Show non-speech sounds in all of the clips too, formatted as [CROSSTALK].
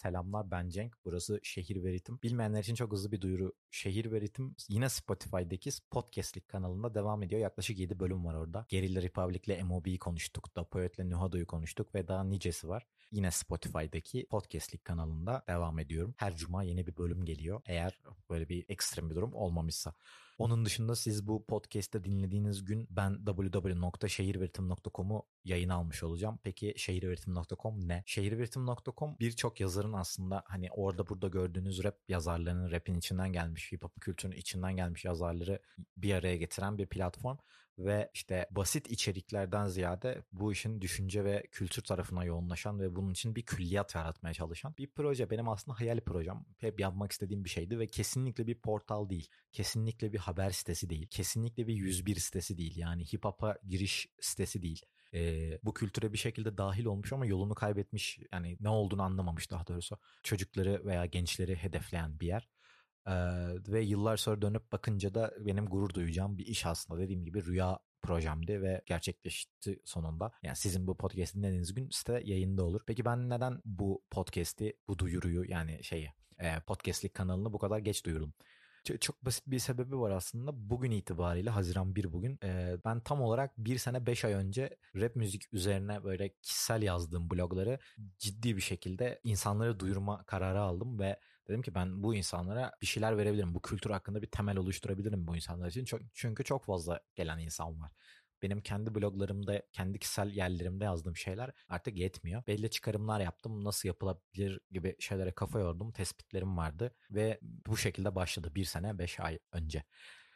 selamlar ben Cenk. Burası Şehir ve Ritim. Bilmeyenler için çok hızlı bir duyuru. Şehir ve Ritim yine Spotify'daki Podcast'lik kanalında devam ediyor. Yaklaşık 7 bölüm var orada. Gerilla Republic'le MOB'yi konuştuk. Da Poet'le Nuhado'yu konuştuk ve daha nicesi var. Yine Spotify'daki Podcast'lik kanalında devam ediyorum. Her cuma yeni bir bölüm geliyor. Eğer böyle bir ekstrem bir durum olmamışsa. Onun dışında siz bu podcast'te dinlediğiniz gün ben www.şehirveritim.com'u yayın almış olacağım. Peki şehirveritim.com ne? Şehirveritim.com birçok yazarın aslında hani orada burada gördüğünüz rap yazarlarının rapin içinden gelmiş, hip hop kültürünün içinden gelmiş yazarları bir araya getiren bir platform ve işte basit içeriklerden ziyade bu işin düşünce ve kültür tarafına yoğunlaşan ve bunun için bir külliyat yaratmaya çalışan bir proje. Benim aslında hayali projem. Hep yapmak istediğim bir şeydi ve kesinlikle bir portal değil. Kesinlikle bir haber sitesi değil. Kesinlikle bir 101 sitesi değil. Yani hip hop'a giriş sitesi değil. Ee, bu kültüre bir şekilde dahil olmuş ama yolunu kaybetmiş yani ne olduğunu anlamamış daha doğrusu çocukları veya gençleri hedefleyen bir yer. Ee, ve yıllar sonra dönüp bakınca da benim gurur duyacağım bir iş aslında dediğim gibi rüya projemdi ve gerçekleşti sonunda. Yani sizin bu podcast'i dinlediğiniz gün site yayında olur. Peki ben neden bu podcast'i, bu duyuruyu yani şeyi podcast'lik kanalını bu kadar geç duyurdum? Çok basit bir sebebi var aslında. Bugün itibariyle Haziran 1 bugün. Ben tam olarak bir sene 5 ay önce rap müzik üzerine böyle kişisel yazdığım blogları ciddi bir şekilde insanlara duyurma kararı aldım ve dedim ki ben bu insanlara bir şeyler verebilirim. Bu kültür hakkında bir temel oluşturabilirim bu insanlar için. Çünkü çok fazla gelen insan var benim kendi bloglarımda, kendi kişisel yerlerimde yazdığım şeyler artık yetmiyor. Belli çıkarımlar yaptım. Nasıl yapılabilir gibi şeylere kafa yordum. Tespitlerim vardı ve bu şekilde başladı bir sene beş ay önce.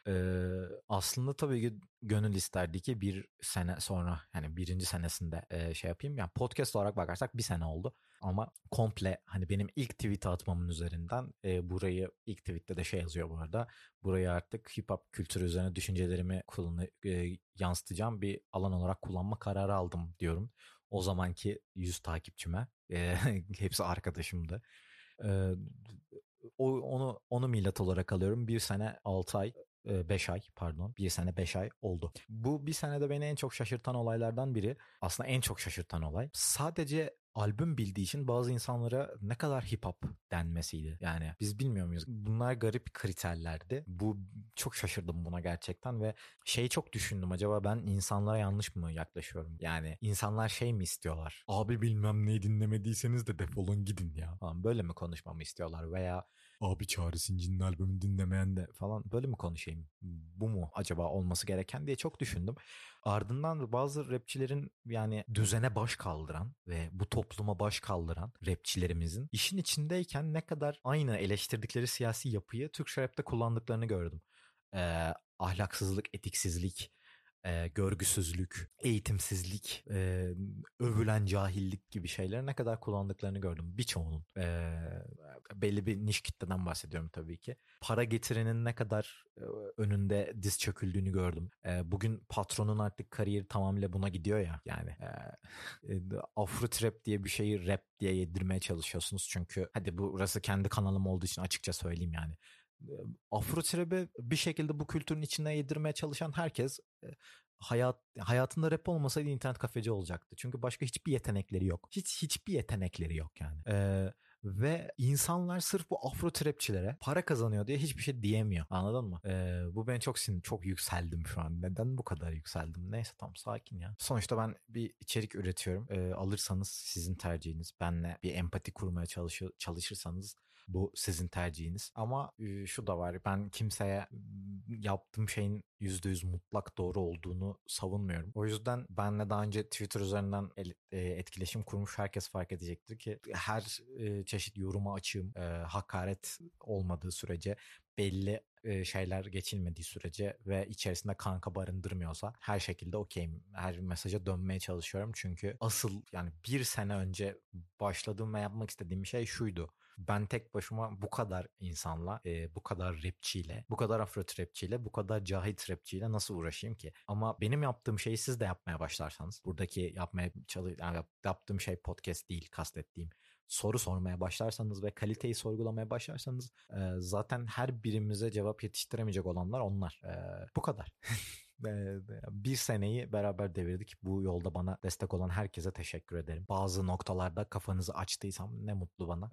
Ee, aslında tabii ki gönül isterdi ki bir sene sonra yani birinci senesinde e, şey yapayım. Yani podcast olarak bakarsak bir sene oldu. Ama komple hani benim ilk tweet atmamın üzerinden e, burayı ilk tweette de şey yazıyor bu arada. Burayı artık hip hop kültürü üzerine düşüncelerimi kullanı, e, yansıtacağım bir alan olarak kullanma kararı aldım diyorum. O zamanki yüz takipçime. E, [LAUGHS] hepsi arkadaşımdı. E, o, onu onu millet olarak alıyorum. Bir sene 6 ay 5 ay pardon bir sene 5 ay oldu. Bu bir senede beni en çok şaşırtan olaylardan biri aslında en çok şaşırtan olay sadece albüm bildiği için bazı insanlara ne kadar hip hop denmesiydi. Yani biz bilmiyor muyuz? Bunlar garip kriterlerdi. Bu çok şaşırdım buna gerçekten ve şey çok düşündüm acaba ben insanlara yanlış mı yaklaşıyorum? Yani insanlar şey mi istiyorlar? Abi bilmem neyi dinlemediyseniz de defolun gidin ya. Falan böyle mi konuşmamı istiyorlar veya abi Çağrı Sinci'nin albümünü dinlemeyen de falan böyle mi konuşayım? Bu mu acaba olması gereken diye çok düşündüm. Ardından bazı rapçilerin yani düzene baş kaldıran ve bu topluma baş kaldıran rapçilerimizin işin içindeyken ne kadar aynı eleştirdikleri siyasi yapıyı Türkçe rapte kullandıklarını gördüm. Ee, ahlaksızlık, etiksizlik, e, görgüsüzlük, eğitimsizlik, e, övülen cahillik gibi şeyleri ne kadar kullandıklarını gördüm birçoğunun. E, belli bir niş kitleden bahsediyorum tabii ki. Para getirenin ne kadar e, önünde diz çöküldüğünü gördüm. E, bugün patronun artık kariyeri tamamıyla buna gidiyor ya. Yani e, e, Afro Trap diye bir şeyi rap diye yedirmeye çalışıyorsunuz. Çünkü hadi bu burası kendi kanalım olduğu için açıkça söyleyeyim yani. Afro Trap'i bir şekilde bu kültürün içine yedirmeye çalışan herkes hayat hayatında rap olmasaydı internet kafeci olacaktı. Çünkü başka hiçbir yetenekleri yok. Hiç hiçbir yetenekleri yok yani. Ee, ve insanlar sırf bu afro trapçilere para kazanıyor diye hiçbir şey diyemiyor. Anladın mı? Ee, bu ben çok sin çok yükseldim şu an. Neden bu kadar yükseldim? Neyse tam sakin ya. Sonuçta ben bir içerik üretiyorum. Ee, alırsanız sizin tercihiniz. Benle bir empati kurmaya çalışır, çalışırsanız bu sizin tercihiniz. Ama şu da var. Ben kimseye yaptığım şeyin %100 mutlak doğru olduğunu savunmuyorum. O yüzden benle daha önce Twitter üzerinden etkileşim kurmuş herkes fark edecektir ki her çeşit yoruma açığım. Hakaret olmadığı sürece belli şeyler geçilmediği sürece ve içerisinde kanka barındırmıyorsa her şekilde okeyim. Her mesaja dönmeye çalışıyorum. Çünkü asıl yani bir sene önce başladığım ve yapmak istediğim şey şuydu ben tek başıma bu kadar insanla, e, bu kadar rapçiyle, bu kadar afro trapçiyle, bu kadar trapçiyle nasıl uğraşayım ki? Ama benim yaptığım şeyi siz de yapmaya başlarsanız, buradaki yapmaya çalış yani yaptığım şey podcast değil kastettiğim soru sormaya başlarsanız ve kaliteyi sorgulamaya başlarsanız e, zaten her birimize cevap yetiştiremeyecek olanlar onlar. E, bu kadar. [LAUGHS] Bir seneyi beraber devirdik. Bu yolda bana destek olan herkese teşekkür ederim. Bazı noktalarda kafanızı açtıysam ne mutlu bana.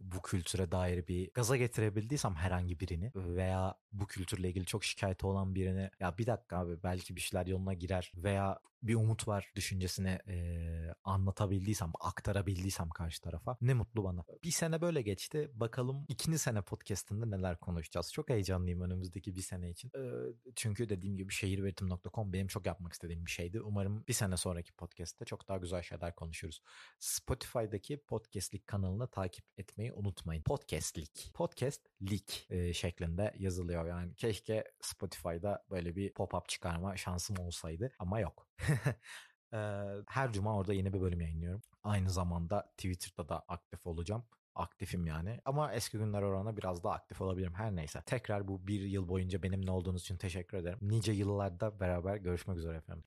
Bu kültüre dair bir gaza getirebildiysem herhangi birini veya bu kültürle ilgili çok şikayeti olan birini ya bir dakika abi belki bir şeyler yoluna girer veya bir umut var düşüncesini e, anlatabildiysem, aktarabildiysem karşı tarafa ne mutlu bana. Bir sene böyle geçti. Bakalım ikinci sene podcastında neler konuşacağız. Çok heyecanlıyım önümüzdeki bir sene için. E, çünkü dediğim gibi şehirveritim.com benim çok yapmak istediğim bir şeydi. Umarım bir sene sonraki podcast'te çok daha güzel şeyler konuşuruz. Spotify'daki Podcastlik kanalını takip etmeyi unutmayın. Podcastlik. Podcastlik e, şeklinde yazılıyor. Yani keşke Spotify'da böyle bir pop-up çıkarma şansım olsaydı ama yok. [LAUGHS] Her cuma orada yeni bir bölüm yayınlıyorum. Aynı zamanda Twitter'da da aktif olacağım. Aktifim yani. Ama eski günler oranına biraz daha aktif olabilirim. Her neyse. Tekrar bu bir yıl boyunca benimle olduğunuz için teşekkür ederim. Nice yıllarda beraber görüşmek üzere efendim.